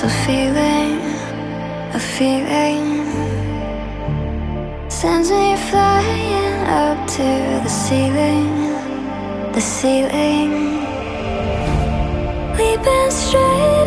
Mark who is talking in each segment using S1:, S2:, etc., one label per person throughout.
S1: A feeling, a feeling. Sends me flying up to the ceiling, the ceiling. Leaping straight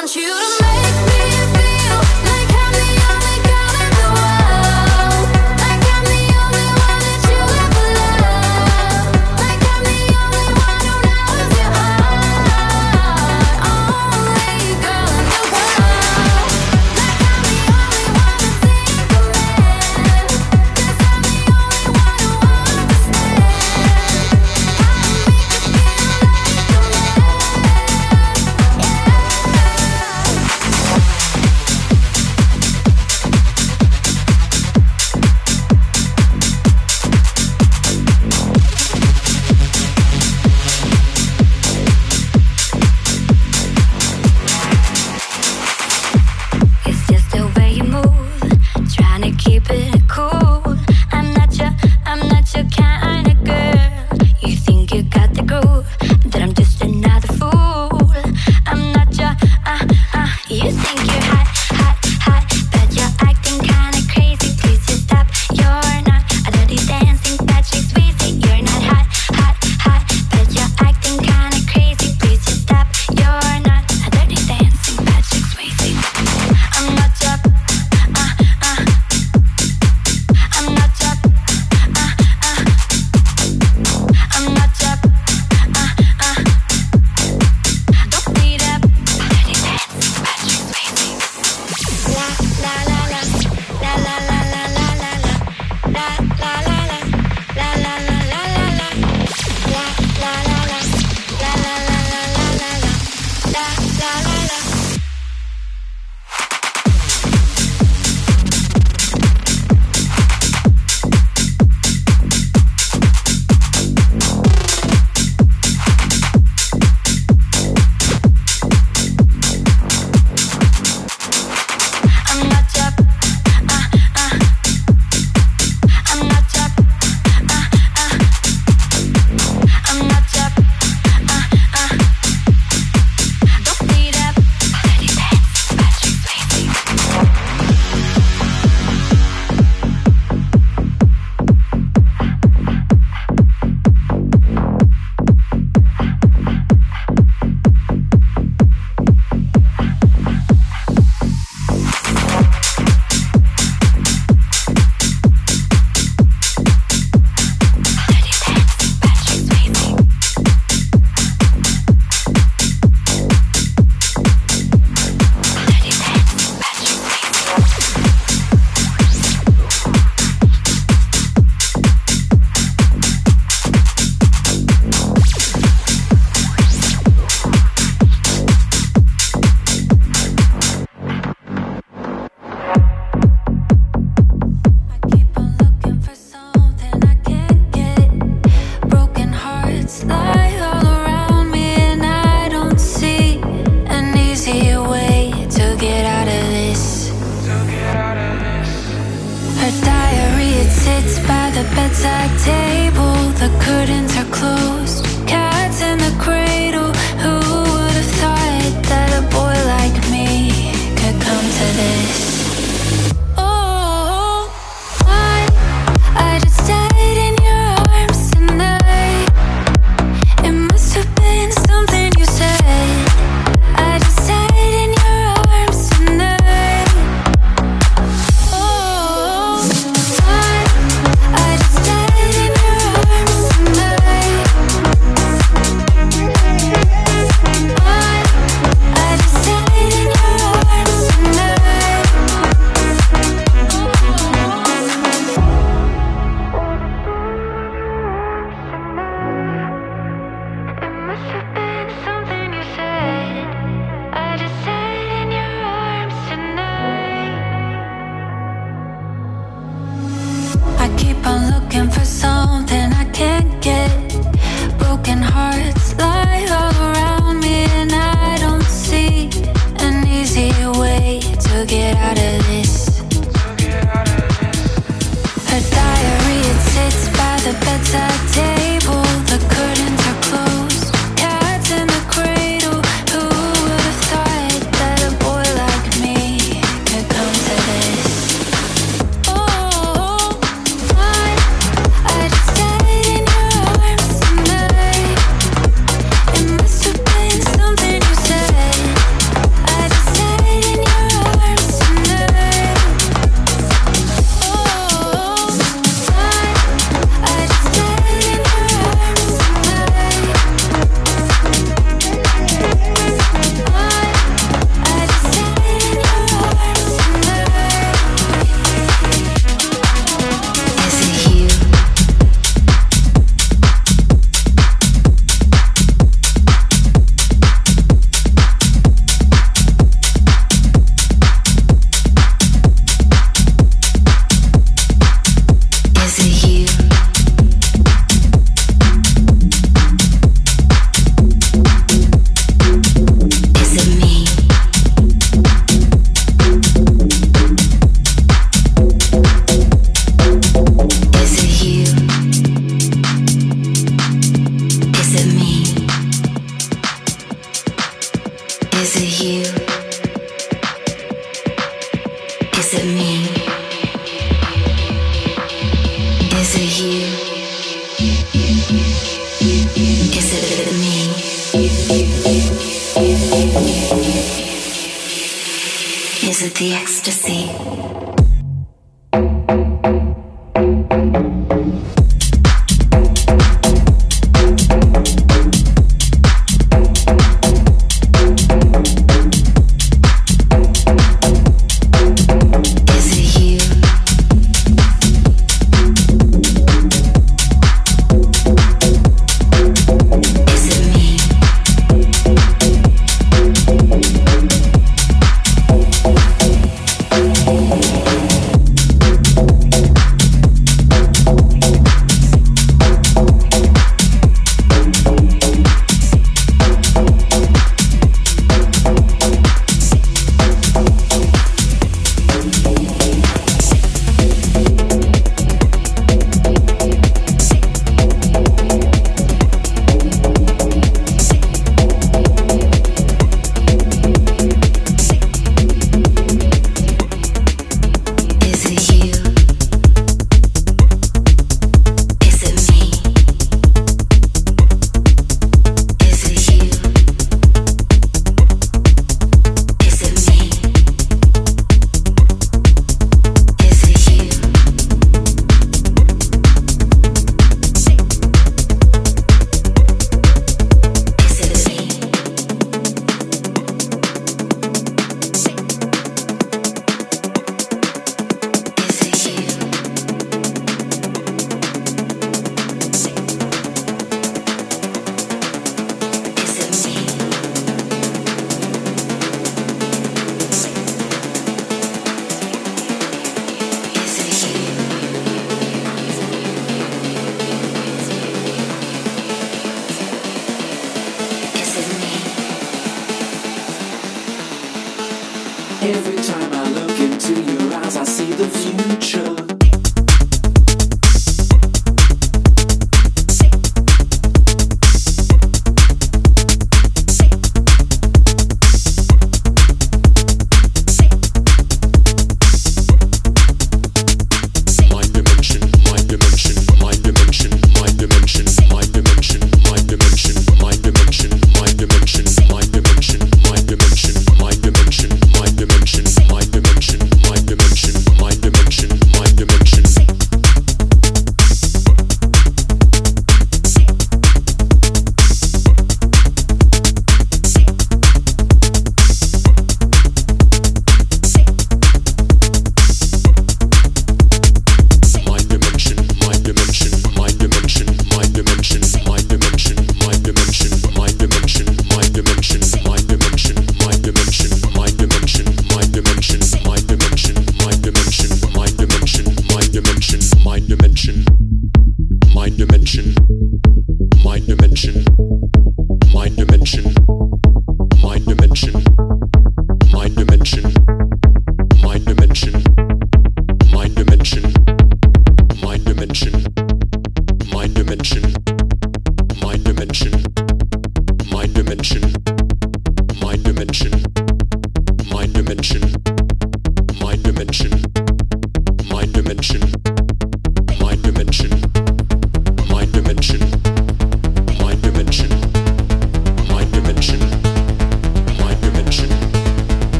S2: want you to la la la.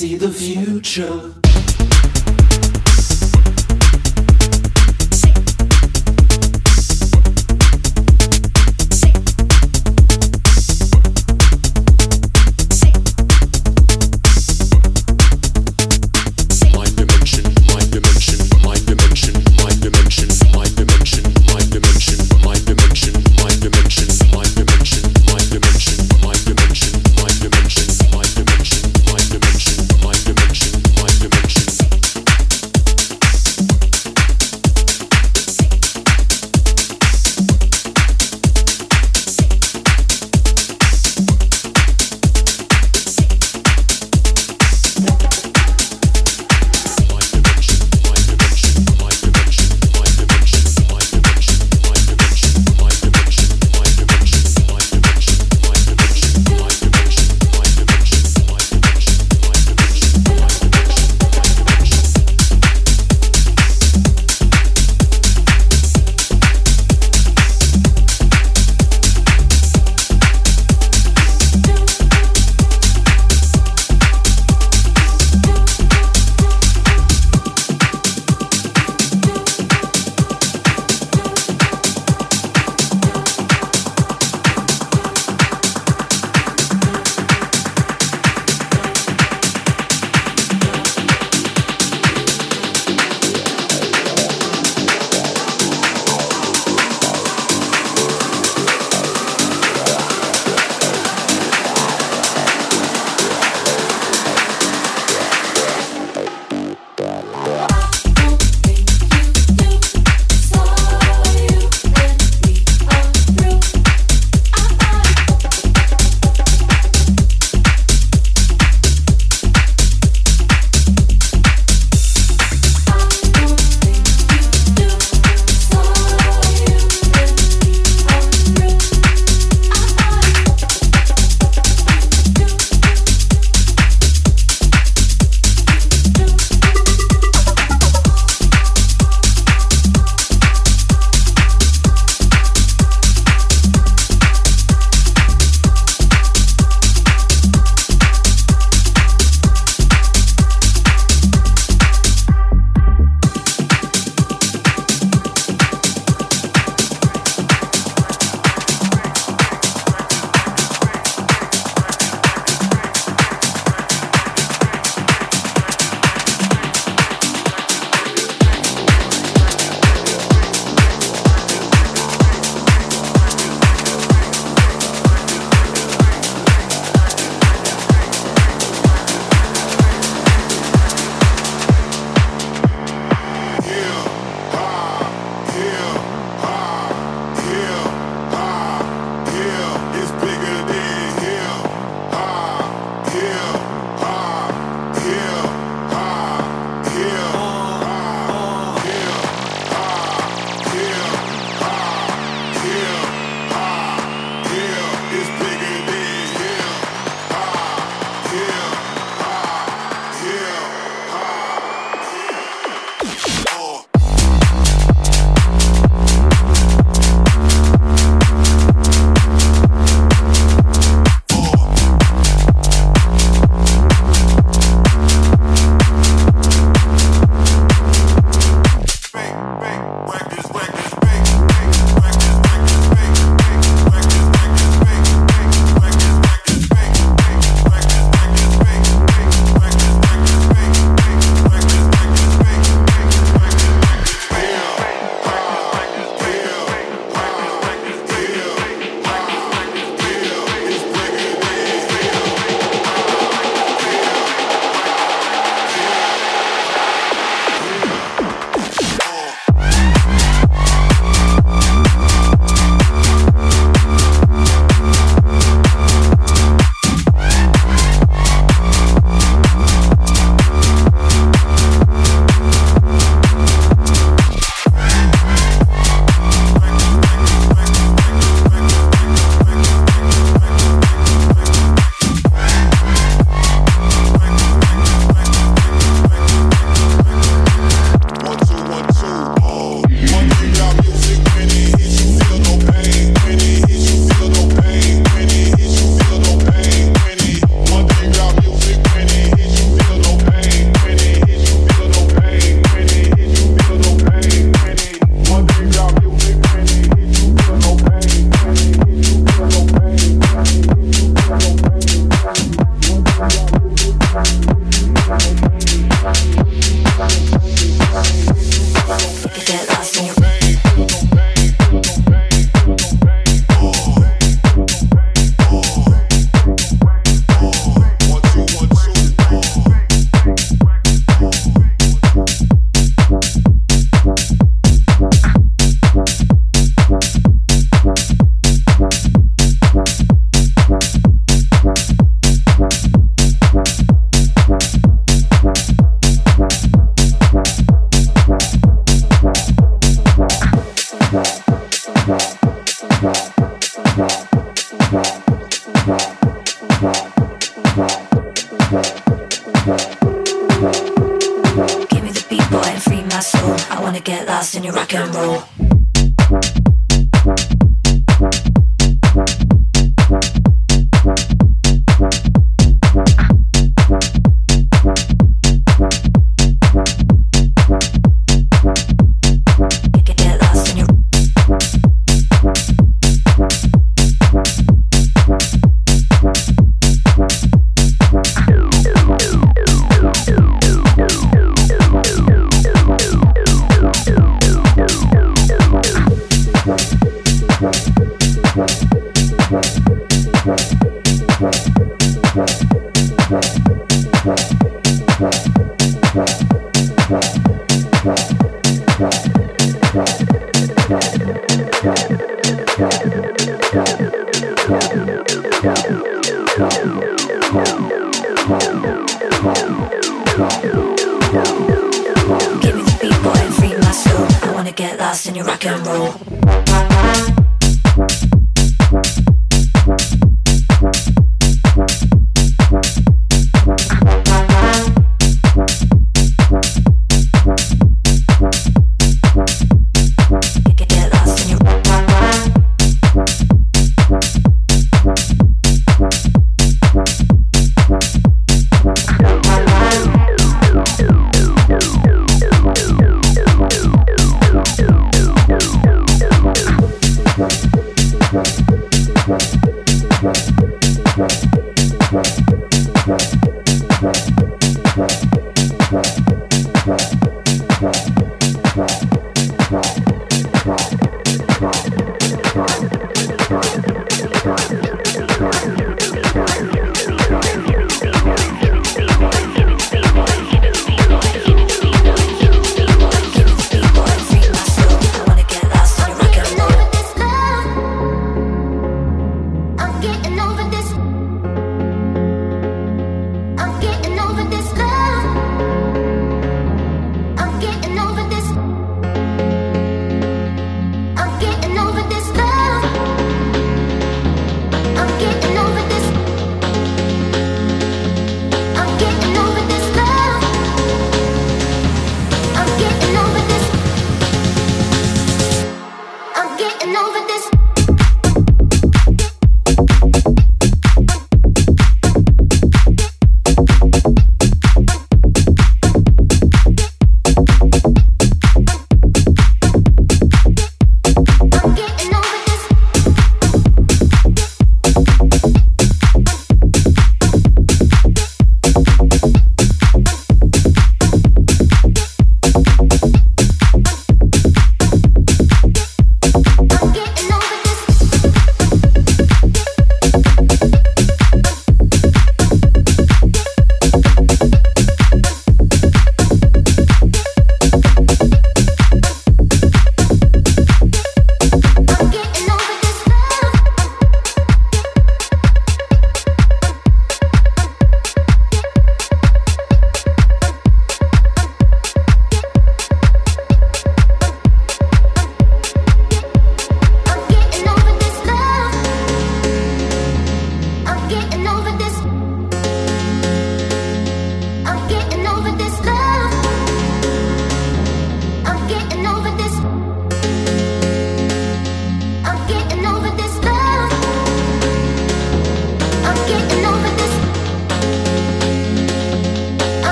S2: See the
S3: future.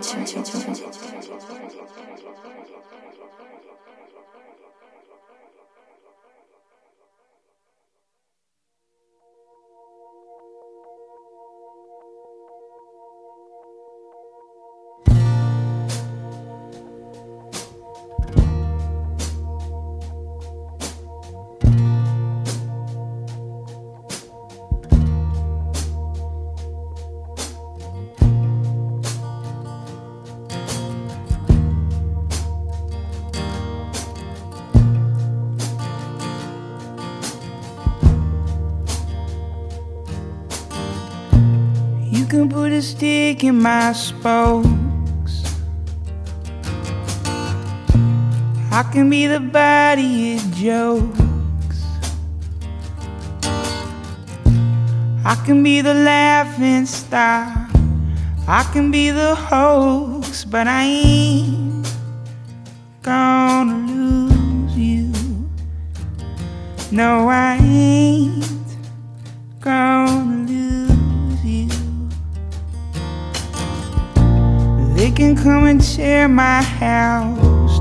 S4: 行行行 my spokes. I can be the body it jokes. I can be the laughing stock. I can be the hoax, but I ain't gonna lose you. No, I ain't my house.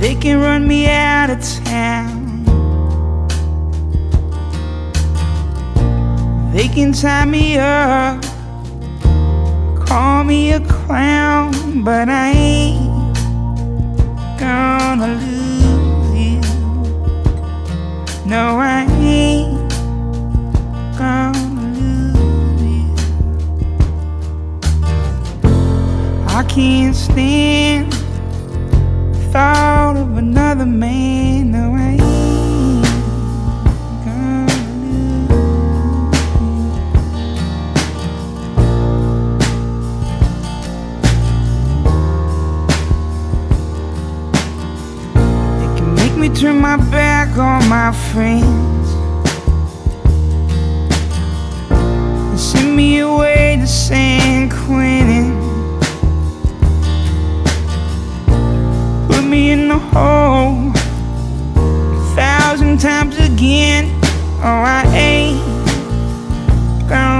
S4: They can run me out of town. They can tie me up, call me a clown, but I ain't gonna lose you. No, I ain't I can't stand the thought of another man. No, I ain't gonna They can make me turn my back on my friends and send me away to San Quentin. Me in the hole a thousand times again. Oh, I ain't gonna